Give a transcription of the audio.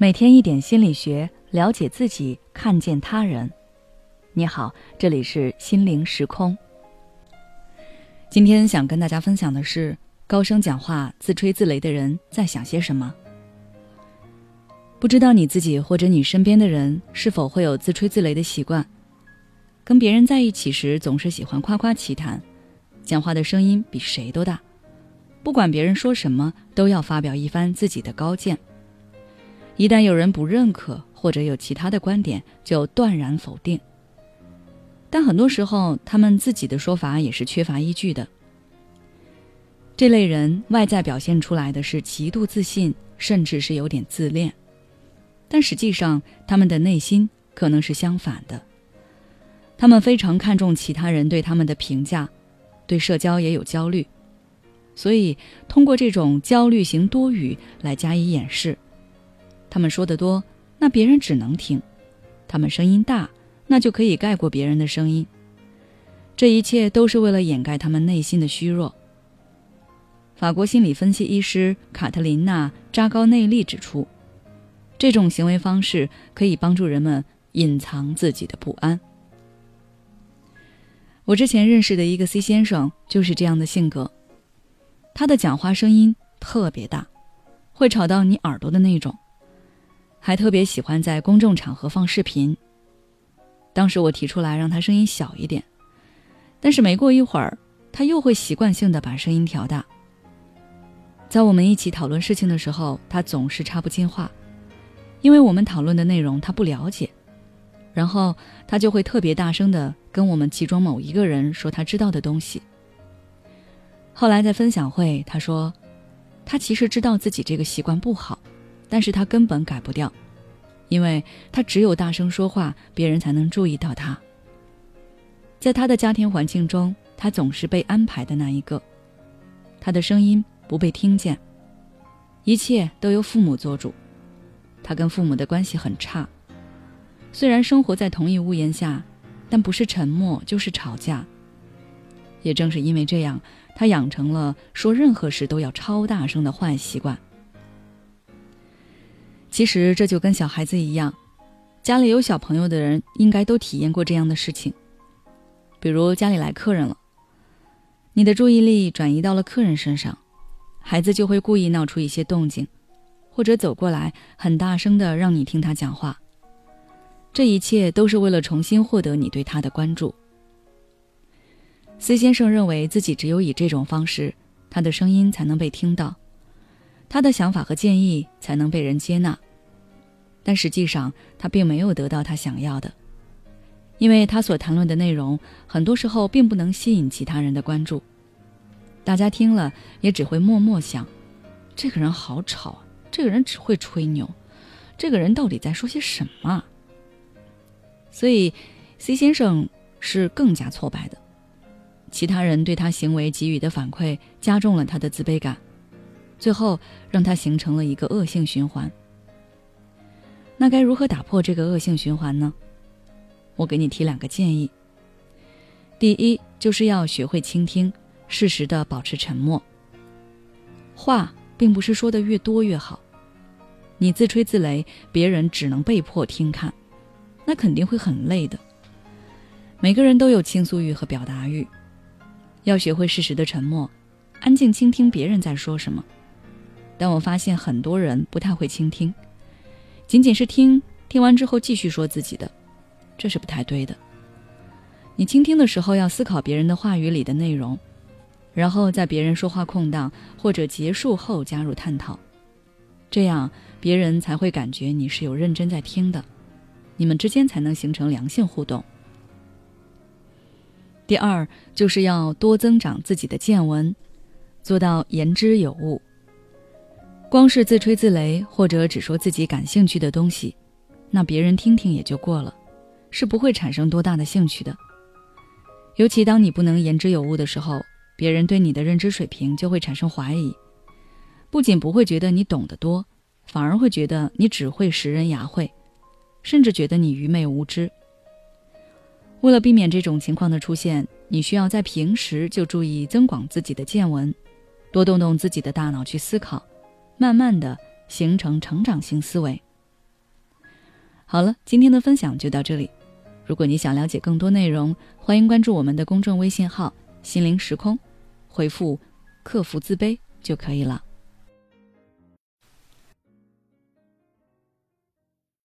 每天一点心理学，了解自己，看见他人。你好，这里是心灵时空。今天想跟大家分享的是，高声讲话、自吹自擂的人在想些什么。不知道你自己或者你身边的人是否会有自吹自擂的习惯？跟别人在一起时，总是喜欢夸夸其谈，讲话的声音比谁都大，不管别人说什么，都要发表一番自己的高见。一旦有人不认可或者有其他的观点，就断然否定。但很多时候，他们自己的说法也是缺乏依据的。这类人外在表现出来的是极度自信，甚至是有点自恋，但实际上他们的内心可能是相反的。他们非常看重其他人对他们的评价，对社交也有焦虑，所以通过这种焦虑型多语来加以掩饰。他们说的多，那别人只能听；他们声音大，那就可以盖过别人的声音。这一切都是为了掩盖他们内心的虚弱。法国心理分析医师卡特琳娜·扎高内利指出，这种行为方式可以帮助人们隐藏自己的不安。我之前认识的一个 C 先生就是这样的性格，他的讲话声音特别大，会吵到你耳朵的那种。还特别喜欢在公众场合放视频。当时我提出来让他声音小一点，但是没过一会儿，他又会习惯性的把声音调大。在我们一起讨论事情的时候，他总是插不进话，因为我们讨论的内容他不了解，然后他就会特别大声的跟我们其中某一个人说他知道的东西。后来在分享会，他说，他其实知道自己这个习惯不好。但是他根本改不掉，因为他只有大声说话，别人才能注意到他。在他的家庭环境中，他总是被安排的那一个，他的声音不被听见，一切都由父母做主。他跟父母的关系很差，虽然生活在同一屋檐下，但不是沉默就是吵架。也正是因为这样，他养成了说任何事都要超大声的坏习惯。其实这就跟小孩子一样，家里有小朋友的人应该都体验过这样的事情。比如家里来客人了，你的注意力转移到了客人身上，孩子就会故意闹出一些动静，或者走过来很大声的让你听他讲话。这一切都是为了重新获得你对他的关注。C 先生认为自己只有以这种方式，他的声音才能被听到，他的想法和建议才能被人接纳。但实际上，他并没有得到他想要的，因为他所谈论的内容很多时候并不能吸引其他人的关注。大家听了也只会默默想：这个人好吵啊，这个人只会吹牛，这个人到底在说些什么？所以，C 先生是更加挫败的。其他人对他行为给予的反馈加重了他的自卑感，最后让他形成了一个恶性循环。那该如何打破这个恶性循环呢？我给你提两个建议。第一，就是要学会倾听，适时的保持沉默。话并不是说的越多越好，你自吹自擂，别人只能被迫听看，那肯定会很累的。每个人都有倾诉欲和表达欲，要学会适时的沉默，安静倾听别人在说什么。但我发现很多人不太会倾听。仅仅是听，听完之后继续说自己的，这是不太对的。你倾听的时候要思考别人的话语里的内容，然后在别人说话空档或者结束后加入探讨，这样别人才会感觉你是有认真在听的，你们之间才能形成良性互动。第二，就是要多增长自己的见闻，做到言之有物。光是自吹自擂，或者只说自己感兴趣的东西，那别人听听也就过了，是不会产生多大的兴趣的。尤其当你不能言之有物的时候，别人对你的认知水平就会产生怀疑，不仅不会觉得你懂得多，反而会觉得你只会识人牙慧，甚至觉得你愚昧无知。为了避免这种情况的出现，你需要在平时就注意增广自己的见闻，多动动自己的大脑去思考。慢慢的形成成长性思维，好了，今天的分享就到这里。如果你想了解更多内容，欢迎关注我们的公众微信号“心灵时空”，回复“克服自卑”就可以了。